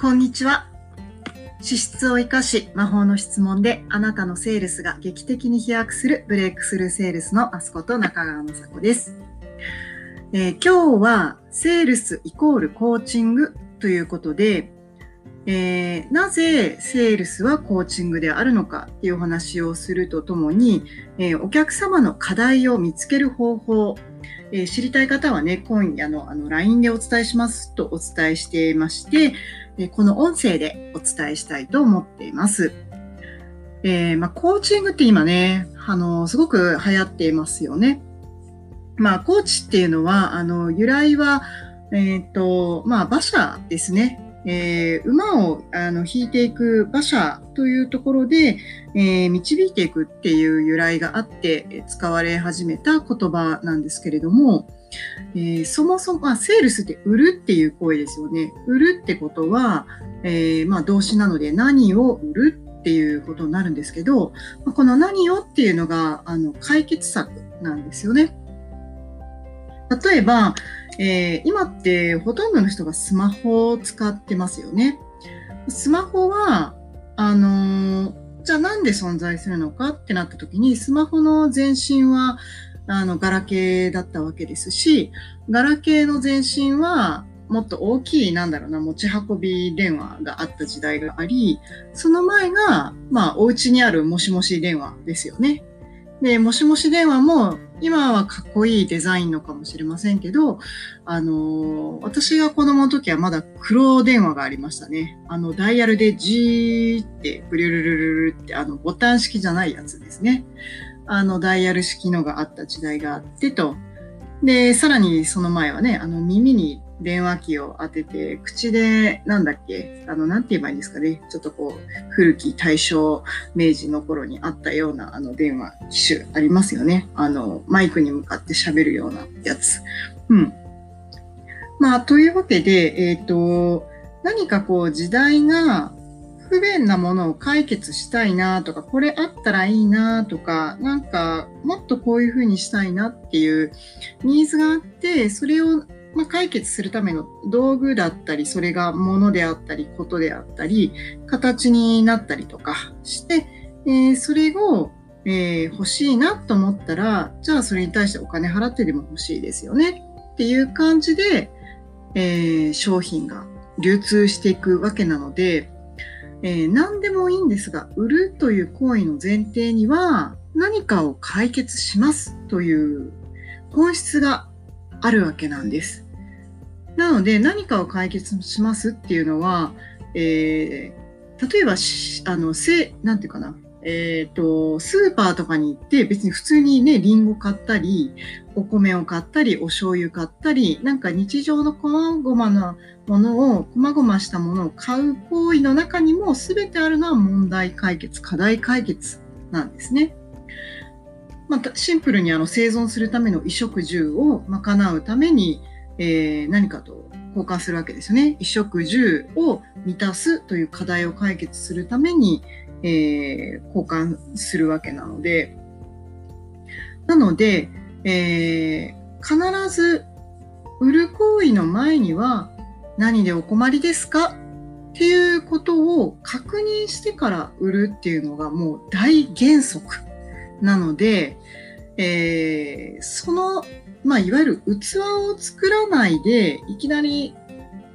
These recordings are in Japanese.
こんにちは。資質を生かし、魔法の質問であなたのセールスが劇的に飛躍するブレイクスルーセールスのアスコと中川雅子です、えー、今日はセールスイコールコーチングということで、えー、なぜセールスはコーチングであるのかっていうお話をするとともに、えー、お客様の課題を見つける方法えー、知りたい方はね、今夜のあの LINE でお伝えしますとお伝えしていまして、え、この音声でお伝えしたいと思っています。えー、まあ、コーチングって今ね、あの、すごく流行っていますよね。まあ、コーチっていうのは、あの、由来は、えっ、と、まあ、馬車ですね。えー、馬をあの引いていく馬車というところで、えー、導いていくっていう由来があって使われ始めた言葉なんですけれども、えー、そもそも、まあ、セールスって売るっていう行為ですよね。売るってことは、えまあ、動詞なので何を売るっていうことになるんですけど、この何をっていうのがあの解決策なんですよね。例えば、えー、今ってほとんどの人がスマホを使ってますよね。スマホは、あのー、じゃあなんで存在するのかってなった時に、スマホの前身は、あの、ガラケーだったわけですし、ガラケーの前身は、もっと大きい、なんだろうな、持ち運び電話があった時代があり、その前が、まあ、お家にあるもしもし電話ですよね。で、もしもし電話も、今はかっこいいデザインのかもしれませんけど、あのー、私が子供の時はまだ黒電話がありましたね。あの、ダイヤルでジーって、ブリュルルルルって、あの、ボタン式じゃないやつですね。あの、ダイヤル式のがあった時代があってと。で、さらにその前はね、あの、耳に電話機を当てて、口で、なんだっけ、あの、なんて言えばいいんですかね。ちょっとこう、古き大正、明治の頃にあったような、あの、電話機種ありますよね。あの、マイクに向かって喋るようなやつ。うん。まあ、というわけで、えっ、ー、と、何かこう、時代が不便なものを解決したいなとか、これあったらいいなとか、なんか、もっとこういうふうにしたいなっていうニーズがあって、それをまあ、解決するための道具だったり、それが物であったり、ことであったり、形になったりとかして、えー、それを、えー、欲しいなと思ったら、じゃあそれに対してお金払ってでも欲しいですよね。っていう感じで、えー、商品が流通していくわけなので、え、何でもいいんですが、売るという行為の前提には何かを解決しますという本質があるわけなんです。なので何かを解決しますっていうのは、えー、例えばあのせなんていうかな、え、ー、とスーパーとかに行って別に普通にねリンゴ買ったりお米を買ったりお醤油買ったりなんか日常の細々なものを細々したものを買う行為の中にも全てあるのは問題解決課題解決なんですね。まあ、シンプルにあの生存するための衣食住を賄うために、えー、何かと交換するわけですよね。衣食住を満たすという課題を解決するために、えー、交換するわけなので、なので、えー、必ず売る行為の前には何でお困りですかっていうことを確認してから売るっていうのがもう大原則なので、えー、その、まあ、いわゆる器を作らないで、いきなり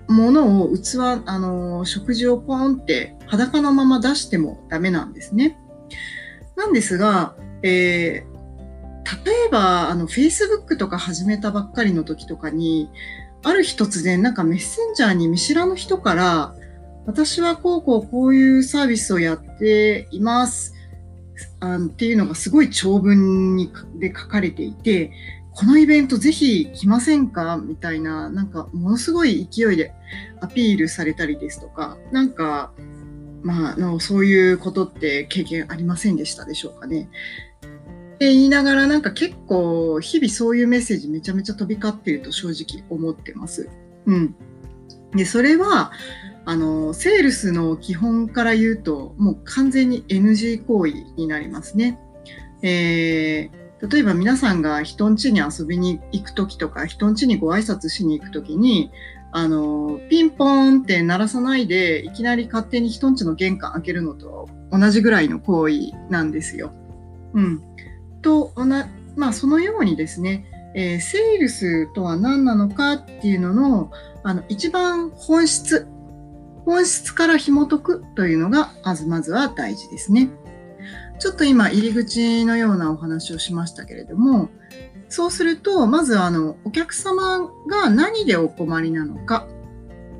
物を器、あの、食事をポンって裸のまま出してもダメなんですね。なんですが、えー、例えば、あの、Facebook とか始めたばっかりの時とかに、ある日突然、なんかメッセンジャーに見知らぬ人から、私はこうこうこういうサービスをやっています。あっていうのがすごい長文にで書かれていて、このイベントぜひ来ませんか？みたいな、なんかものすごい勢いでアピールされたりですとか、なんか、まあ、のそういうことって経験ありませんでしたでしょうかね。って言いながらなんか結構日々そういうメッセージめちゃめちゃ飛び交っていると正直思ってます。うん。で、それは、あの、セールスの基本から言うと、もう完全に NG 行為になりますね。えー、例えば皆さんが人ん家に遊びに行くときとか、人ん家にご挨拶しに行くときに、あの、ピンポーンって鳴らさないで、いきなり勝手に人んちの玄関開けるのと同じぐらいの行為なんですよ。うん。と、まあ、そのようにですね、えー、セールスとは何なのかっていうのの、あの、一番本質、本質から紐解くというのが、まずまずは大事ですね。ちょっと今、入り口のようなお話をしましたけれども、そうすると、まずあの、お客様が何でお困りなのか、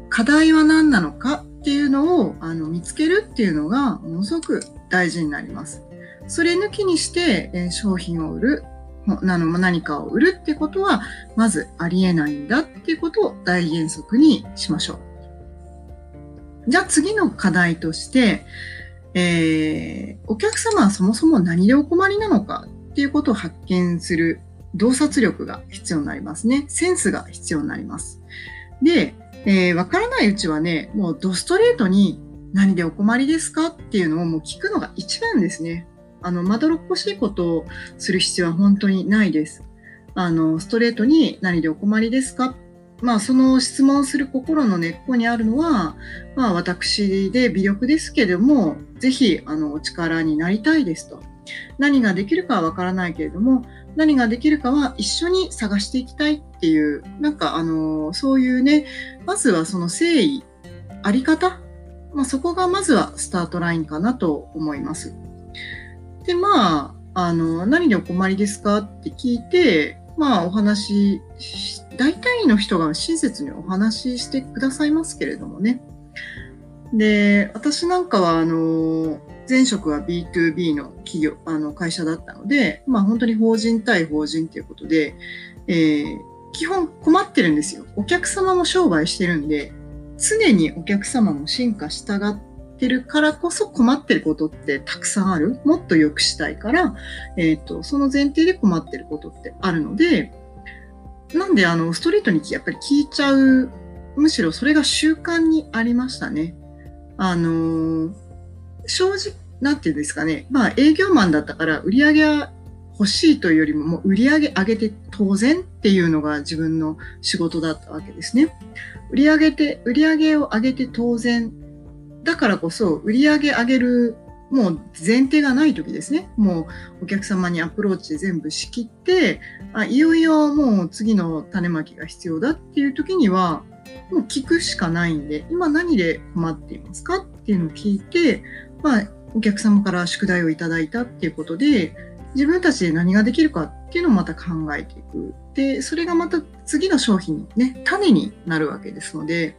課題は何なのかっていうのをあの見つけるっていうのがものすごく大事になります。それ抜きにして、商品を売る、何かを売るってことは、まずありえないんだっていうことを大原則にしましょう。じゃあ次の課題として、えー、お客様はそもそも何でお困りなのかっていうことを発見する洞察力が必要になりますね。センスが必要になります。で、えー、わからないうちはね、もうドストレートに何でお困りですかっていうのをもう聞くのが一番ですね。あの、まどろっこしいことをする必要は本当にないです。あの、ストレートに何でお困りですかまあ、その質問する心の根っこにあるのは、まあ、私で微力ですけれども、ぜひ、あの、お力になりたいですと。何ができるかはわからないけれども、何ができるかは一緒に探していきたいっていう、なんかあの、そういうね、まずはその誠意、あり方、まあ、そこがまずはスタートラインかなと思います。で、まあ、あの、何でお困りですかって聞いて、まあお話、大体の人が親切にお話ししてくださいますけれどもね。で、私なんかはあの、前職は B2B の企業、あの会社だったので、まあ本当に法人対法人ということで、えー、基本困ってるんですよ。お客様も商売してるんで、常にお客様も進化従っててるからこそ困ってることってたくさんある。もっと良くしたいから、えっ、ー、と、その前提で困ってることってあるので、なんであの、ストレートにやっぱり聞いちゃう、むしろそれが習慣にありましたね。あのー正直、なんていうんですかね、まあ営業マンだったから売り上げは欲しいというよりももう売り上げ上げて当然っていうのが自分の仕事だったわけですね。売り上げて、売り上げを上げて当然。だからこそ売り上げ上げるもう前提がない時ですね。もうお客様にアプローチで全部仕切って、あいよいよもう次の種まきが必要だっていう時には、もう聞くしかないんで、今何で困っていますかっていうのを聞いて、まあ、お客様から宿題をいただいたっていうことで、自分たちで何ができるかっていうのをまた考えていく。で、それがまた次の商品のね、種になるわけですので、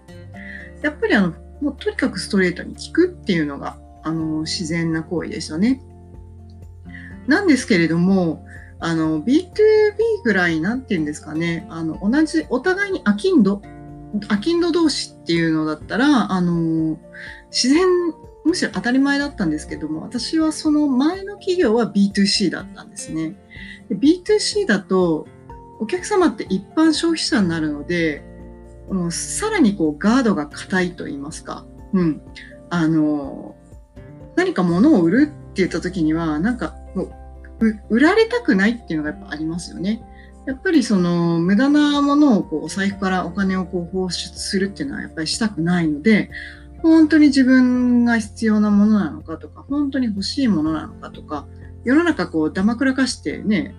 やっぱりあの、もうとにかくストレートに聞くっていうのが、あの、自然な行為でしたね。なんですけれども、あの、B2B ぐらい、なんて言うんですかね、あの、同じ、お互いに飽きんど、飽きんど同士っていうのだったら、あの、自然むしろ当たり前だったんですけども、私はその前の企業は B2C だったんですね。で B2C だと、お客様って一般消費者になるので、もうさらにこうガードが硬いと言いますか、うん。あの、何か物を売るって言った時には、なんかもう売られたくないっていうのがやっぱありますよね。やっぱりその無駄なものをこうお財布からお金をこう放出するっていうのはやっぱりしたくないので、本当に自分が必要なものなのかとか、本当に欲しいものなのかとか、世の中こう、だまくらかしてね、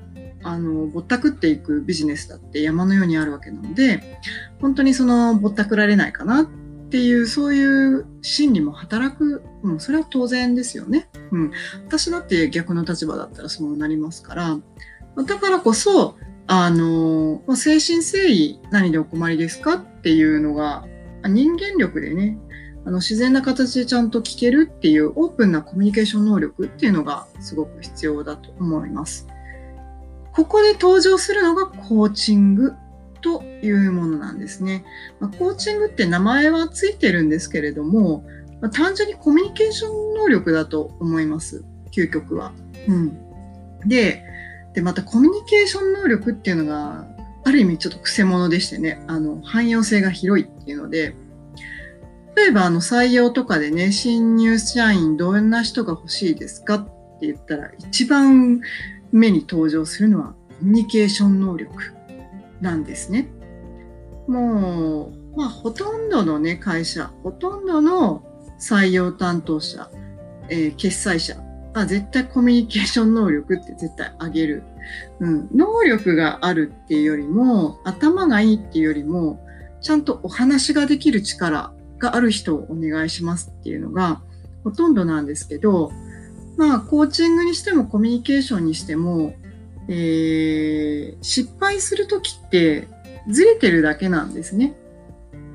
あの、ぼったくっていくビジネスだって山のようにあるわけなので、本当にその、ぼったくられないかなっていう、そういう心理も働く、うん、それは当然ですよね。うん。私だって逆の立場だったらそうなりますから、だからこそ、あの、精神誠意何でお困りですかっていうのが、人間力でね、あの自然な形でちゃんと聞けるっていうオープンなコミュニケーション能力っていうのがすごく必要だと思います。ここで登場するのがコーチングというものなんですね。ま、コーチングって名前はついてるんですけれども、ま、単純にコミュニケーション能力だと思います。究極は。うん。で、で、またコミュニケーション能力っていうのが、ある意味ちょっと癖者でしてね、あの、汎用性が広いっていうので、例えばあの採用とかでね、新入社員どんな人が欲しいですかって言ったら、一番目に登場するのはコミュニケーション能力なんですね。もう、まあ、ほとんどのね、会社、ほとんどの採用担当者、えー、決済者は絶対コミュニケーション能力って絶対上げる。うん、能力があるっていうよりも、頭がいいっていうよりも、ちゃんとお話ができる力がある人をお願いしますっていうのがほとんどなんですけど、まあ、コーチングにしてもコミュニケーションにしても、えー、失敗するときってずれてるだけなんですね。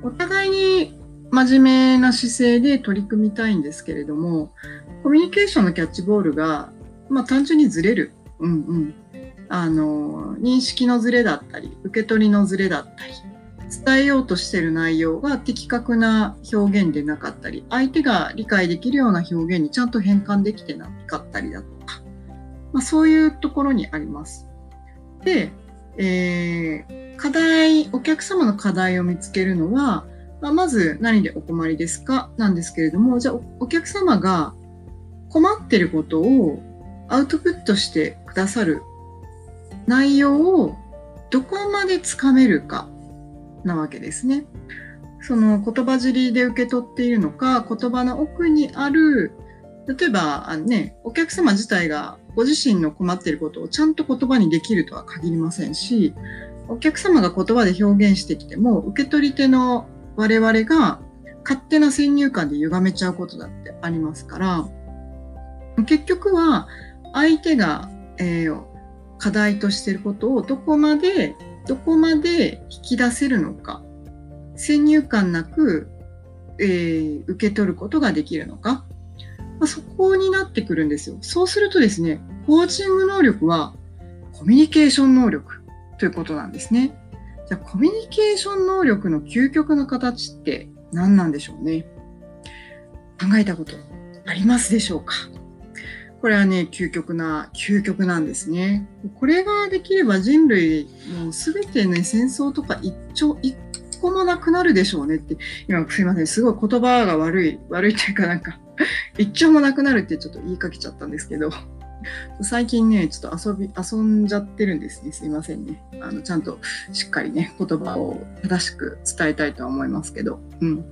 お互いに真面目な姿勢で取り組みたいんですけれども、コミュニケーションのキャッチボールが、まあ、単純にずれる。うんうん。あの、認識のずれだったり、受け取りのずれだったり、伝えようとしてる内容が的確な表現でなかったり、相手が理解できるような表現にちゃんと変換できてなかったりだとか、まあ、そういうところにあります。で、えー、課題、お客様の課題を見つけるのは、まあ、まず何でお困りですか？なんですけれども、じゃあお客様が困ってることをアウトプットしてくださる内容をどこまでつかめるかなわけですね。その言葉尻で受け取っているのか、言葉の奥にある、例えば、あのね、お客様自体がご自身の困っていることをちゃんと言葉にできるとは限りませんし、お客様が言葉で表現してきても、受け取り手の我々が勝手な先入観で歪めちゃうことだってありますから、結局は相手が、えー、課題としていることをどこまでどこまで引き出せるのか、先入観なく、えー、受け取ることができるのか、まあ、そこになってくるんですよ。そうするとですね、コーチング能力はコミュニケーション能力ということなんですね。じゃあ、コミュニケーション能力の究極の形って何なんでしょうね。考えたことありますでしょうか？これはね、究極な、究極なんですね。これができれば人類、もうすべてね、戦争とか一丁、一個もなくなるでしょうねって、今すいません、すごい言葉が悪い、悪いというかなんか、一丁もなくなるってちょっと言いかけちゃったんですけど、最近ね、ちょっと遊び、遊んじゃってるんですね。すいませんね。あの、ちゃんとしっかりね、言葉を正しく伝えたいとは思いますけど、うん。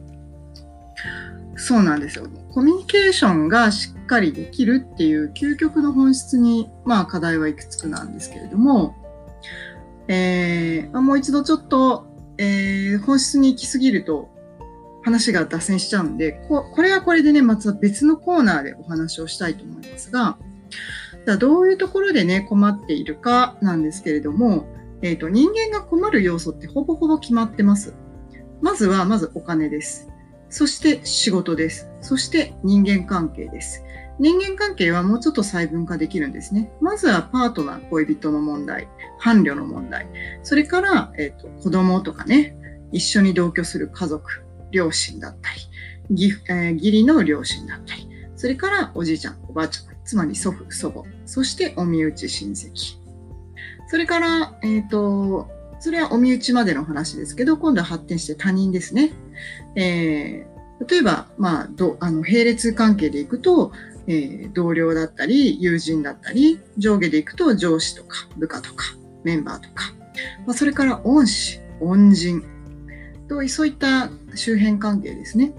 そうなんですよ。コミュニケーションがしっかりできるっていう究極の本質に、まあ課題はいくつかなんですけれども、えー、もう一度ちょっと、えー、本質に行き過ぎると話が脱線しちゃうんで、ここれはこれでね、また別のコーナーでお話をしたいと思いますが、じゃどういうところでね、困っているかなんですけれども、えっ、ー、と、人間が困る要素ってほぼほぼ決まってます。まずは、まずお金です。そして仕事です。そして人間関係です。人間関係はもうちょっと細分化できるんですね。まずはパートナー、恋人の問題、伴侶の問題、それから、えーと、子供とかね、一緒に同居する家族、両親だったり、義,、えー、義理の両親だったり、それからおじいちゃん、おばあちゃん、つまり祖父、祖母、そしてお身内親戚。それから、えっ、ー、と、それはお身内までの話ですけど、今度は発展して他人ですね。えー、例えば、まあ、どあの並列関係でいくと、えー、同僚だったり、友人だったり、上下でいくと上司とか部下とかメンバーとか、まあ、それから恩師、恩人とそういった周辺関係ですね。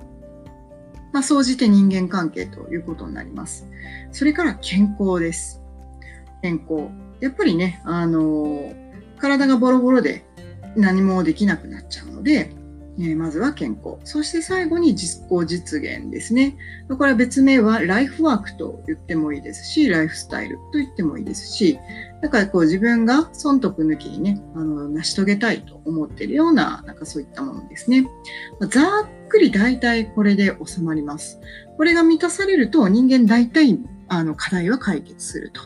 まあ、総じて人間関係ということになります。それから健康です。健康。やっぱりね、あの体がボロボロで何もできなくなっちゃうので、えー、まずは健康。そして最後に実行実現ですね。これは別名はライフワークと言ってもいいですし、ライフスタイルと言ってもいいですし、だからこう自分が損得抜きにね、あの、成し遂げたいと思っているような、なんかそういったものですね。ざっくり大体これで収まります。これが満たされると人間大体、あの、課題は解決すると。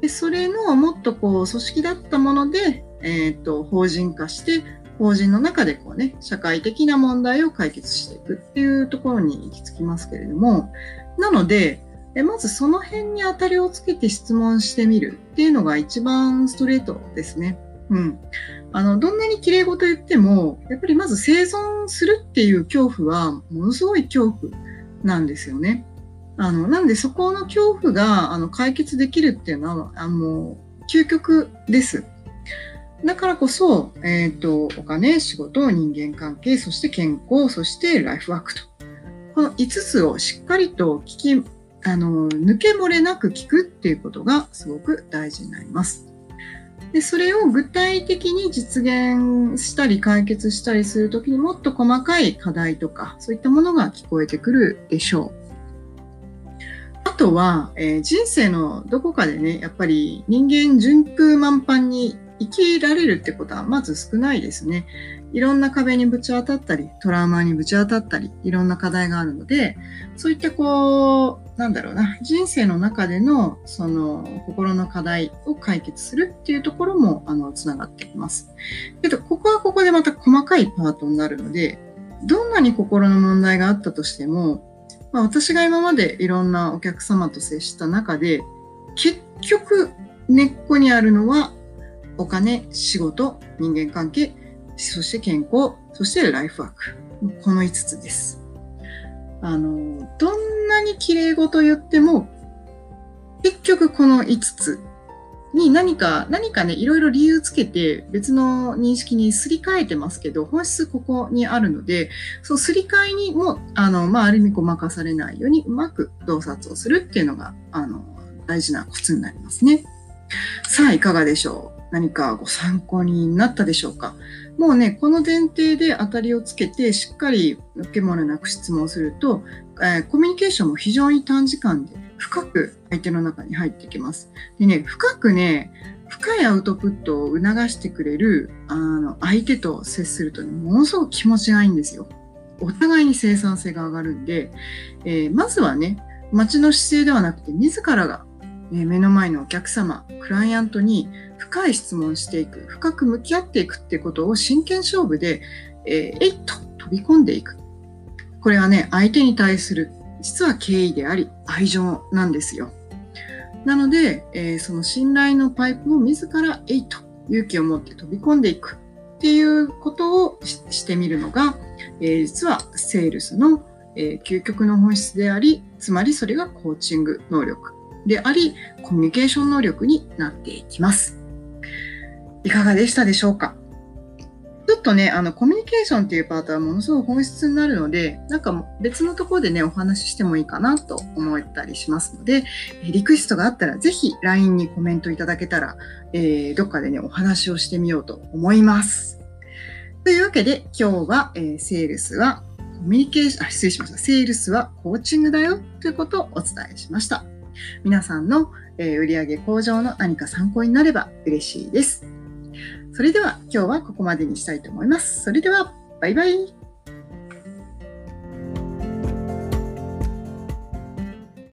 で、それのもっとこう、組織だったもので、えっ、ー、と、法人化して、法人の中でこうね、社会的な問題を解決していくっていうところに行き着きますけれども、なので、まずその辺に当たりをつけて質問してみるっていうのが一番ストレートですね。うん。あの、どんなに綺麗事言っても、やっぱりまず生存するっていう恐怖はものすごい恐怖なんですよね。あの、なんでそこの恐怖があの解決できるっていうのは、あの、究極です。だからこそ、えっ、ー、と、お金、仕事、人間関係、そして健康、そしてライフワークと。この5つをしっかりと聞き、あの、抜け漏れなく聞くっていうことがすごく大事になります。で、それを具体的に実現したり解決したりするときにもっと細かい課題とか、そういったものが聞こえてくるでしょう。あとは、えー、人生のどこかでね、やっぱり人間順風満帆に生きられるってことはまず少ないですね。いろんな壁にぶち当たったり、トラウマにぶち当たったり、いろんな課題があるので、そういったこう、なんだろうな、人生の中でのその心の課題を解決するっていうところも、あの、つながってきます。けど、ここはここでまた細かいパートになるので、どんなに心の問題があったとしても、まあ、私が今までいろんなお客様と接した中で、結局根っこにあるのはお金、仕事、人間関係、そして健康、そしてライフワーク。この5つです。あの、どんなに綺麗事言っても、結局この5つに何か、何かね、いろいろ理由つけて別の認識にすり替えてますけど、本質ここにあるので、そうすり替えにも、あの、まあ、ある意味ごまかされないようにうまく洞察をするっていうのが、あの、大事なコツになりますね。さあ、いかがでしょう？何かご参考になったでしょうか？もうね、この前提で当たりをつけて、しっかり受け物なく質問すると、えー、コミュニケーションも非常に短時間で深く相手の中に入ってきます。でね、深くね、深いアウトプットを促してくれるあの相手と接すると、ね、ものすごく気持ちがいいんですよ。お互いに生産性が上がるんで、えー、まずはね、待ちの姿勢ではなくて、自らが、え目の前のお客様、クライアントに深い質問していく、深く向き合っていくってことを真剣勝負で、えー、えいっと飛び込んでいく。これはね、相手に対する実は敬意であり愛情なんですよ。なので、えー、その信頼のパイプを自らえいと勇気を持って飛び込んでいくっていうことをしてみるのが、えー、実はセールスの、え、究極の本質であり、つまりそれがコーチング能力であり、コミュニケーション能力になっていきます。いかがでしたでしょうか？ちょっとね、あの、コミュニケーションっていうパートはものすごく本質になるので、なんか別のところでね、お話ししてもいいかなと思ったりしますので、リクエストがあったらぜひ LINE にコメントいただけたら、えー、どっかでね、お話をしてみようと思います。というわけで、今日は、えー、セールスはコミュニケーション、あ、失礼しました。セールスはコーチングだよということをお伝えしました。皆さんの、え、売上向上の何か参考になれば嬉しいです。それでは今日はここまでにしたいと思います。それでは、バイバイ。